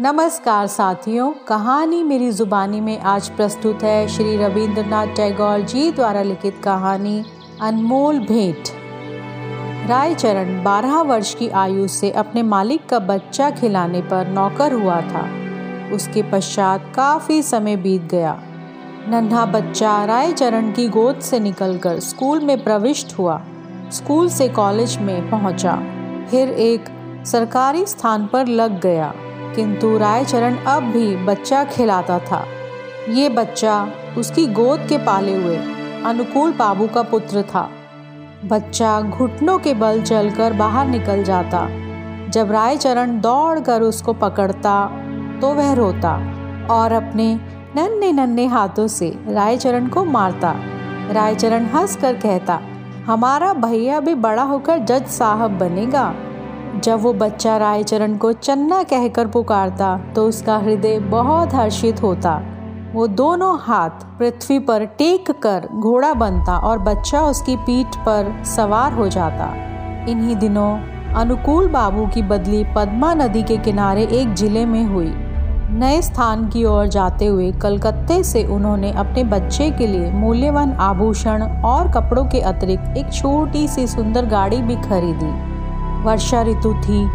नमस्कार साथियों, कहानी मेरी जुबानी में आज प्रस्तुत है श्री रविंद्रनाथ टैगोर जी द्वारा लिखित कहानी अनमोल भेंट। रायचरण बारह वर्ष की आयु से अपने मालिक का बच्चा खिलाने पर नौकर हुआ था। उसके पश्चात काफ़ी समय बीत गया। नन्हा बच्चा रायचरण की गोद से निकलकर स्कूल में प्रविष्ट हुआ। स्कूल से कॉलेज में पहुँचा। फिर एक सरकारी स्थान पर लग गया। किंतु रायचरण अब भी बच्चा खिलाता था। ये बच्चा उसकी गोद के पाले हुए अनुकूल बाबू का पुत्र था। बच्चा घुटनों के बल चलकर बाहर निकल जाता। जब रायचरण दौड़कर उसको पकड़ता तो वह रोता और अपने नन्हे नन्हे हाथों से रायचरण को मारता। रायचरण हंस कर कहता, हमारा भैया भी बड़ा होकर जज साहब बनेगा। जब वो बच्चा रायचरण को चन्ना कहकर पुकारता तो उसका हृदय बहुत हर्षित होता। वो दोनों हाथ पृथ्वी पर टेक कर घोड़ा बनता और बच्चा उसकी पीठ पर सवार हो जाता। इन्हीं दिनों अनुकूल बाबू की बदली पद्मा नदी के किनारे एक ज़िले में हुई। नए स्थान की ओर जाते हुए कलकत्ते से उन्होंने अपने बच्चे के लिए मूल्यवान आभूषण और कपड़ों के अतिरिक्त एक छोटी सी सुंदर गाड़ी भी खरीदी। वर्षा ऋतु थी।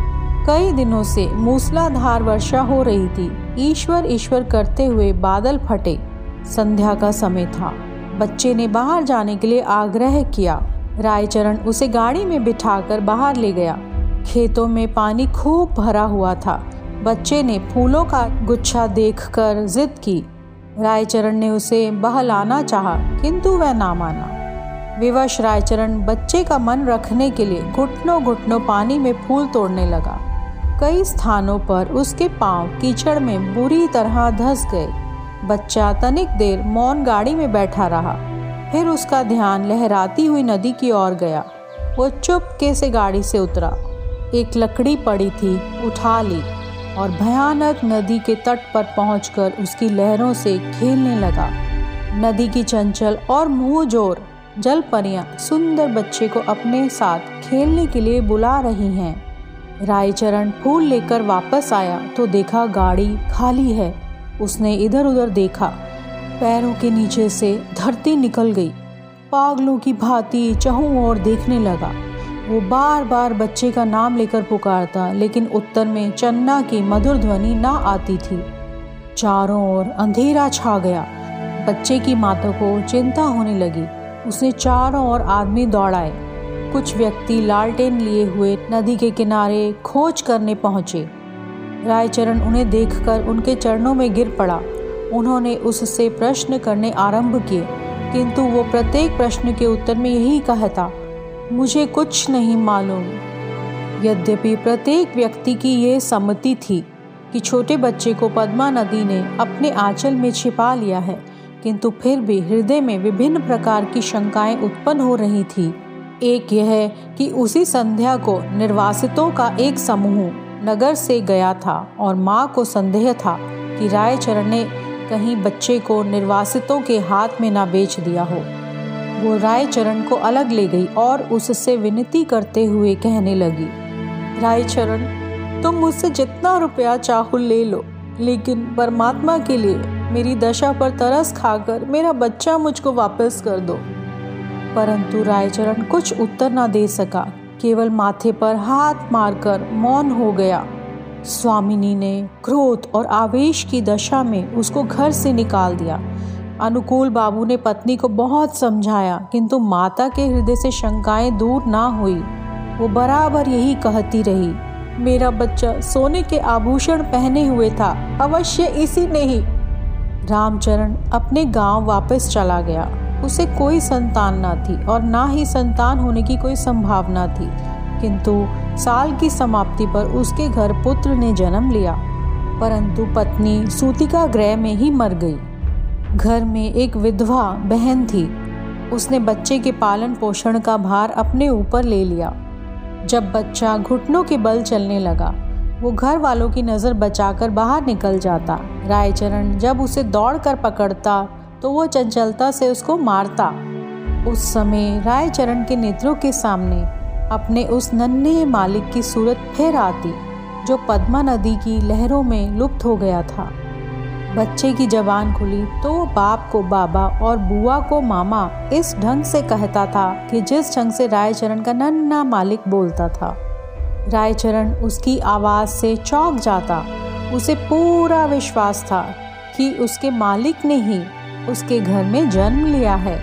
कई दिनों से मूसलाधार वर्षा हो रही थी। ईश्वर ईश्वर करते हुए बादल फटे। संध्या का समय था। बच्चे ने बाहर जाने के लिए आग्रह किया। रायचरण उसे गाड़ी में बिठाकर बाहर ले गया। खेतों में पानी खूब भरा हुआ था। बच्चे ने फूलों का गुच्छा देखकर जिद की। रायचरण ने उसे बहलाना चाहा, किंतु वह ना माना। विवश रायचरण बच्चे का मन रखने के लिए घुटनों घुटनों पानी में फूल तोड़ने लगा। कई स्थानों पर उसके पाँव कीचड़ में बुरी तरह धस गए। बच्चा तनिक देर मौन गाड़ी में बैठा रहा। फिर उसका ध्यान लहराती हुई नदी की ओर गया। वो चुपके से गाड़ी से उतरा। एक लकड़ी पड़ी थी, उठा ली और भयानक नदी के तट पर पहुंचकर उसकी लहरों से खेलने लगा। नदी की चंचल और मुँह ज़ोर जल परियाँ सुंदर बच्चे को अपने साथ खेलने के लिए बुला रही हैं। रायचरण फूल लेकर वापस आया तो देखा गाड़ी खाली है। उसने इधर उधर देखा। पैरों के नीचे से धरती निकल गई। पागलों की भांति चहु और देखने लगा। वो बार बार बच्चे का नाम लेकर पुकारता, लेकिन उत्तर में चन्ना की मधुर ध्वनि ना आती थी। चारों ओर अंधेरा छा गया। बच्चे की माता को चिंता होने लगी। उसने चारों ओर आदमी दौड़ाए। कुछ व्यक्ति लालटेन लिए हुए नदी के किनारे खोज करने पहुँचे। रायचरण उन्हें देखकर उनके चरणों में गिर पड़ा। उन्होंने उससे प्रश्न करने आरंभ किए, किंतु वो प्रत्येक प्रश्न के उत्तर में यही कहता, मुझे कुछ नहीं मालूम। यद्यपि प्रत्येक व्यक्ति की ये सम्मति थी कि छोटे बच्चे को पद्मा नदी ने अपने आंचल में छिपा लिया है। किंतु फिर भी हृदय में विभिन्न प्रकार की शंकाएँ उत्पन्न हो रही थी। एक यह कि उसी संध्या को निर्वासितों का एक समूह नगर से गया था और माँ को संदेह था कि रायचरण ने कहीं बच्चे को निर्वासितों के हाथ में ना बेच दिया हो। वो रायचरण को अलग ले गई और उससे विनती करते हुए कहने लगी, रायचरण, तुम मुझसे जितना रुपया चाहो ले लो, लेकिन परमात्मा के लिए मेरी दशा पर तरस खाकर मेरा बच्चा मुझको वापस कर दो। परंतु रायचरण कुछ उत्तर ना दे सका। केवल माथे पर हाथ मारकर मौन हो गया। स्वामिनी ने क्रोध और आवेश की दशा में उसको घर से निकाल दिया। अनुकूल बाबू ने पत्नी को बहुत समझाया, किंतु माता के हृदय से शंकाएँ दूर ना हुई। वो बराबर यही कहती रही, मेरा बच्चा सोने के आभूषण पहने हुए था, अवश्य इसी ने ही रामचरण अपने गाँव वापस चला गया। उसे कोई संतान ना थी और ना ही संतान होने की कोई संभावना थी। किंतु साल की समाप्ति पर उसके घर पुत्र ने जन्म लिया। परंतु पत्नी सूतिका ग्रह में ही मर गई। घर में एक विधवा बहन थी। उसने बच्चे के पालन पोषण का भार अपने ऊपर ले लिया। जब बच्चा घुटनों के बल चलने लगा वो घर वालों की नज़र बचाकर बाहर निकल जाता। रायचरण जब उसे दौड़ कर पकड़ता तो वो चंचलता से उसको मारता। उस समय रायचरण के नेत्रों के सामने अपने उस नन्हे मालिक की सूरत फिर आती, जो पद्मा नदी की लहरों में लुप्त हो गया था। बच्चे की जबान खुली तो वो बाप को बाबा और बुआ को मामा इस ढंग से कहता था कि जिस ढंग से रायचरण का नन्ना मालिक बोलता था। रायचरण उसकी आवाज़ से चौंक जाता। उसे पूरा विश्वास था कि उसके मालिक ने ही उसके घर में जन्म लिया है।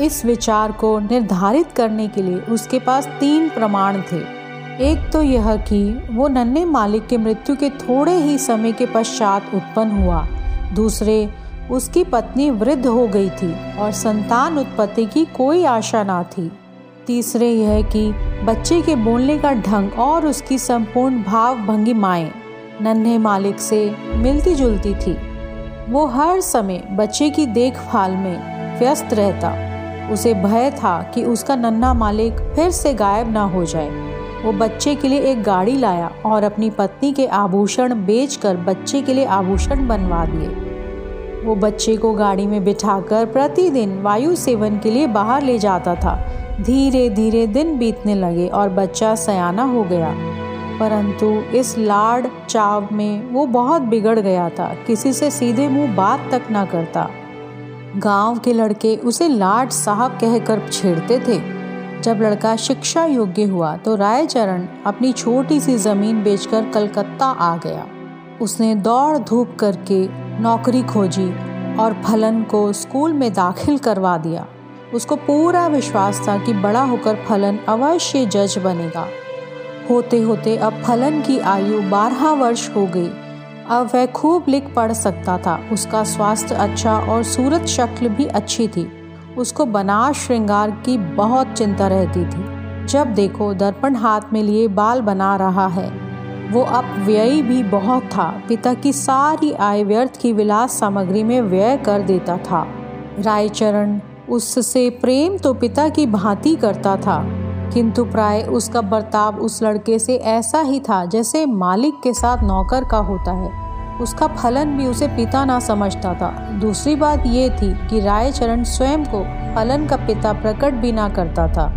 इस विचार को निर्धारित करने के लिए उसके पास तीन प्रमाण थे। एक तो यह कि वो नन्हे मालिक के मृत्यु के थोड़े ही समय के पश्चात उत्पन्न हुआ। दूसरे, उसकी पत्नी वृद्ध हो गई थी और संतान उत्पत्ति की कोई आशा ना थी। तीसरे यह कि बच्चे के बोलने का ढंग और उसकी संपूर्ण भाव भंगिमाएँ नन्हे मालिक से मिलती जुलती थी। वो हर समय बच्चे की देखभाल में व्यस्त रहता। उसे भय था कि उसका नन्हा मालिक फिर से गायब ना हो जाए। वो बच्चे के लिए एक गाड़ी लाया और अपनी पत्नी के आभूषण बेचकर बच्चे के लिए आभूषण बनवा दिए। वो बच्चे को गाड़ी में बिठाकर प्रतिदिन वायु सेवन के लिए बाहर ले जाता था। धीरे धीरे दिन बीतने लगे और बच्चा सयाना हो गया। परंतु इस लाड चाव में वो बहुत बिगड़ गया था। किसी से सीधे मुँह बात तक ना करता। गाँव के लड़के उसे लाड साहब कहकर छेड़ते थे। जब लड़का शिक्षा योग्य हुआ तो रायचरण अपनी छोटी सी ज़मीन बेचकर कलकत्ता आ गया। उसने दौड़ धूप करके नौकरी खोजी और फलन को स्कूल में दाखिल करवा दिया। उसको पूरा विश्वास था कि बड़ा होकर फलन अवश्य जज बनेगा। होते होते अब फलन की आयु बारह वर्ष हो गई। अब वह खूब लिख पढ़ सकता था। उसका स्वास्थ्य अच्छा और सूरत शक्ल भी अच्छी थी। उसको बना श्रृंगार की बहुत चिंता रहती थी। जब देखो दर्पण हाथ में लिए बाल बना रहा है। वो अब व्यय भी बहुत था। पिता की सारी आय व्यर्थ की विलास सामग्री में व्यय कर देता था। रायचरण उससे प्रेम तो पिता की भांति करता था, किंतु प्राय उसका बर्ताव उस लड़के से ऐसा ही था जैसे मालिक के साथ नौकर का होता है। उसका फलन भी उसे पिता ना समझता था। दूसरी बात ये थी कि रायचरण स्वयं को फलन का पिता प्रकट भी ना करता था।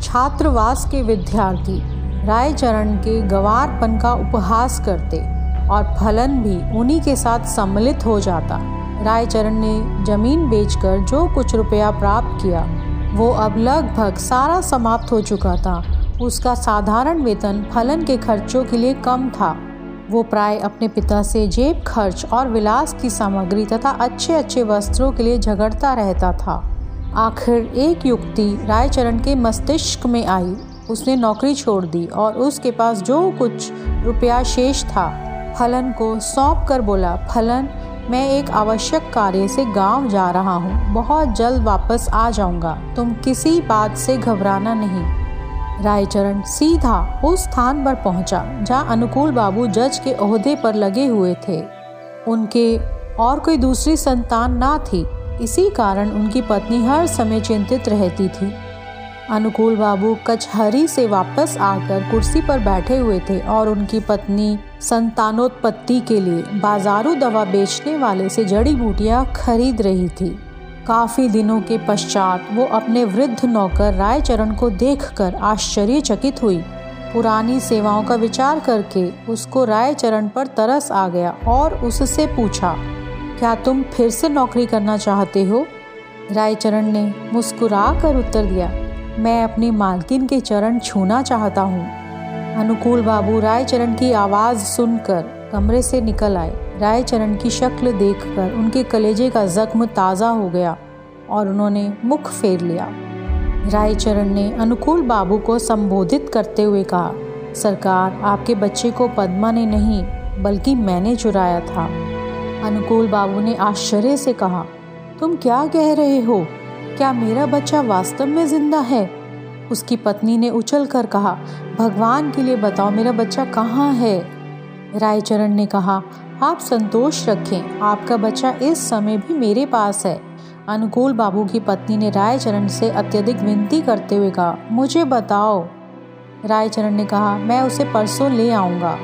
छात्रवास के विद्यार्थी रायचरण के गवारपन का उपहास करते और फलन भी उन्हीं के साथ सम्मिलित हो जाता। रायचरण ने ज़मीन बेचकर जो कुछ रुपया प्राप्त किया, वो अब लगभग सारा समाप्त हो चुका था। उसका साधारण वेतन फलन के खर्चों के लिए कम था। वो प्राय अपने पिता से जेब खर्च और विलास की सामग्री तथा अच्छे अच्छे वस्त्रों के लिए झगड़ता रहता था। आखिर एक युक्ति रायचरण के मस्तिष्क में आई। उसने नौकरी छोड़ दी और उसके पास जो कुछ रुपया शेष था, फलन को सौंप कर बोला, फलन मैं एक आवश्यक कार्य से गाँव जा रहा हूँ। बहुत जल्द वापस आ जाऊँगा। तुम किसी बात से घबराना नहीं। रायचरण सीधा उस स्थान पर पहुँचा, जहाँ अनुकूल बाबू जज के ओहदे पर लगे हुए थे। उनके और कोई दूसरी संतान ना थी। इसी कारण उनकी पत्नी हर समय चिंतित रहती थी। अनुकूल बाबू कचहरी से वापस आकर कुर्सी पर बैठे हुए थे और उनकी पत्नी संतानोत्पत्ति के लिए बाजारू दवा बेचने वाले से जड़ी बूटियाँ खरीद रही थी। काफ़ी दिनों के पश्चात वो अपने वृद्ध नौकर रायचरण को देखकर आश्चर्यचकित हुई। पुरानी सेवाओं का विचार करके उसको रायचरण पर तरस आ गया और उससे पूछा, क्या तुम फिर से नौकरी करना चाहते हो? रायचरण ने मुस्कुरा कर उत्तर दिया, मैं अपनी मालकिन के चरण छूना चाहता हूँ। अनुकूल बाबू रायचरण की आवाज़ सुनकर कमरे से निकल आए। रायचरण की शक्ल देखकर उनके कलेजे का जख्म ताज़ा हो गया और उन्होंने मुख फेर लिया। रायचरण ने अनुकूल बाबू को संबोधित करते हुए कहा, सरकार, आपके बच्चे को पद्मा ने नहीं, बल्कि मैंने चुराया था। अनुकूल बाबू ने आश्चर्य से कहा, तुम क्या कह रहे हो? क्या मेरा बच्चा वास्तव में ज़िंदा है? उसकी पत्नी ने उछल कर कहा, भगवान के लिए बताओ मेरा बच्चा कहाँ है? रायचरण ने कहा, आप संतोष रखें, आपका बच्चा इस समय भी मेरे पास है। अनुकूल बाबू की पत्नी ने रायचरण से अत्यधिक विनती करते हुए कहा, मुझे बताओ। रायचरण ने कहा, मैं उसे परसों ले आऊँगा।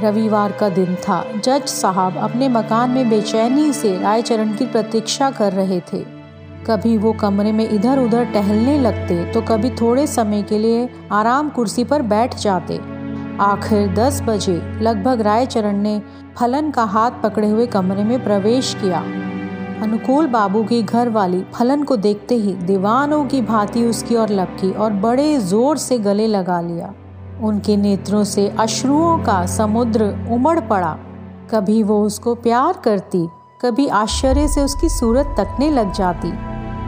रविवार का दिन था। जज साहब अपने मकान में बेचैनी से रायचरण की प्रतीक्षा कर रहे थे। कभी वो कमरे में इधर उधर टहलने लगते तो कभी थोड़े समय के लिए आराम कुर्सी पर बैठ जाते। आखिर दस बजे, लगभग रायचरण ने फलन का हाथ पकड़े हुए कमरे में प्रवेश किया। अनुकूल बाबू की घर वाली फलन को देखते ही दीवानों की भांति उसकी ओर लपकी और बड़े ज़ोर से गले लगा लिया। उनके नेत्रों से अश्रुओं का समुद्र उमड़ पड़ा। कभी वो उसको प्यार करती कभी आश्चर्य से उसकी सूरत तकने लग जाती।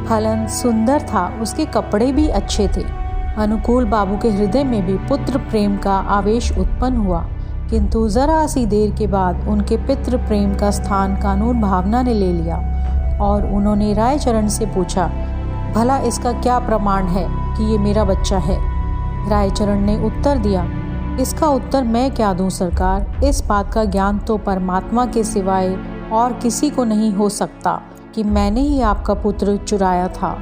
फलन सुंदर था, उसके कपड़े भी अच्छे थे। अनुकूल बाबू के हृदय में भी पुत्र प्रेम का आवेश उत्पन्न हुआ। किंतु जरा सी देर के बाद उनके पितृ प्रेम का स्थान कानून भावना ने ले लिया और उन्होंने रायचरण से पूछा, भला इसका क्या प्रमाण है कि ये मेरा बच्चा है? रायचरण ने उत्तर दिया, इसका उत्तर मैं क्या दूँ सरकार? इस बात का ज्ञान तो परमात्मा के सिवाय और किसी को नहीं हो सकता कि मैंने ही आपका पुत्र चुराया था।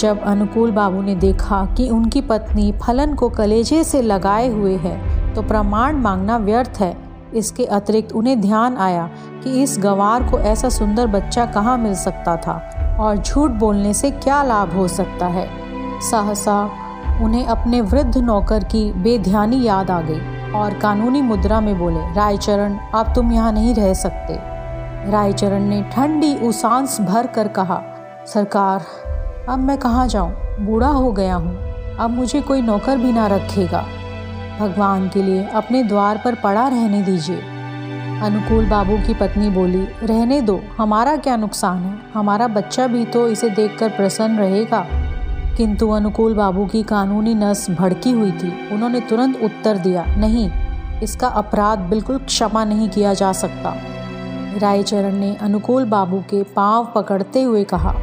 जब अनुकूल बाबू ने देखा कि उनकी पत्नी फलन को कलेजे से लगाए हुए है तो प्रमाण मांगना व्यर्थ है। इसके अतिरिक्त उन्हें ध्यान आया कि इस गवार को ऐसा सुंदर बच्चा कहाँ मिल सकता था और झूठ बोलने से क्या लाभ हो सकता है। सहसा उन्हें अपने वृद्ध नौकर की बेध्यानी याद आ गई और कानूनी मुद्रा में बोले, रायचरण, अब तुम यहाँ नहीं रह सकते। रायचरण ने ठंडी उसांस भर कर कहा, सरकार, अब मैं कहाँ जाऊँ? बूढ़ा हो गया हूँ। अब मुझे कोई नौकर भी ना रखेगा। भगवान के लिए अपने द्वार पर पड़ा रहने दीजिए। अनुकूल बाबू की पत्नी बोली, रहने दो, हमारा क्या नुकसान है? हमारा बच्चा भी तो इसे देखकर प्रसन्न रहेगा। किंतु अनुकूल बाबू की कानूनी नस भड़की हुई थी। उन्होंने तुरंत उत्तर दिया, नहीं, इसका अपराध बिल्कुल क्षमा नहीं किया जा सकता। रायचरण ने अनुकूल बाबू के पाँव पकड़ते हुए कहा,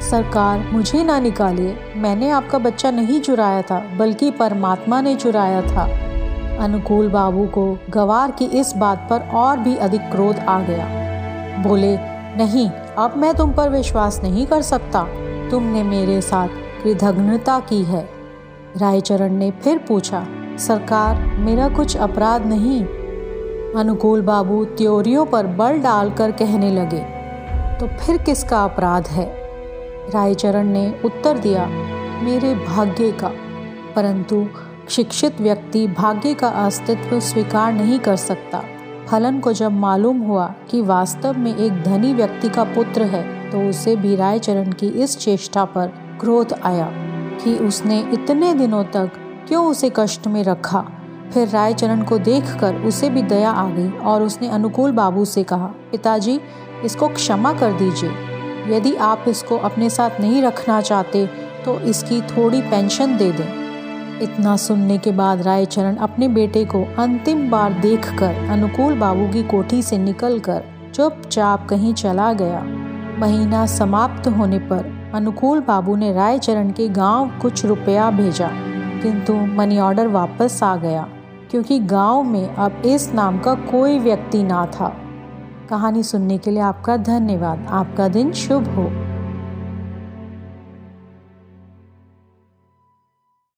सरकार, मुझे ना निकालिए। मैंने आपका बच्चा नहीं चुराया था, बल्कि परमात्मा ने चुराया था। अनुकूल बाबू को गवार की इस बात पर और भी अधिक क्रोध आ गया। बोले, नहीं, अब मैं तुम पर विश्वास नहीं कर सकता। तुमने मेरे साथ कृतज्ञता की है। रायचरण ने फिर पूछा, सरकार, मेरा कुछ अपराध नहीं? अनुकूल बाबू त्योरियों पर बल डालकर कहने लगे तो फिर किसका अपराध है? रायचरण ने उत्तर दिया, मेरे भाग्य का। परंतु शिक्षित व्यक्ति भाग्य का अस्तित्व स्वीकार नहीं कर सकता। फलन को जब मालूम हुआ कि वास्तव में एक धनी व्यक्ति का पुत्र है तो उसे भी रायचरण की इस चेष्टा पर क्रोध आया कि उसने इतने दिनों तक क्यों उसे कष्ट में रखा? फिर रायचरण को देखकर उसे भी दया आ गई और उसने अनुकूल बाबू से कहा, पिताजी, इसको क्षमा कर दीजिए। यदि आप इसको अपने साथ नहीं रखना चाहते तो इसकी थोड़ी पेंशन दे दें। इतना सुनने के बाद रायचरण अपने बेटे को अंतिम बार देखकर अनुकूल बाबू की कोठी से निकलकर चुपचाप कहीं चला गया। महीना समाप्त होने पर अनुकूल बाबू ने रायचरण के गाँव कुछ रुपया भेजा, किंतु मनी ऑर्डर वापस आ गया। क्योंकि गाँव में अब इस नाम का कोई व्यक्ति ना था। कहानी सुनने के लिए आपका धन्यवाद। आपका दिन शुभ हो।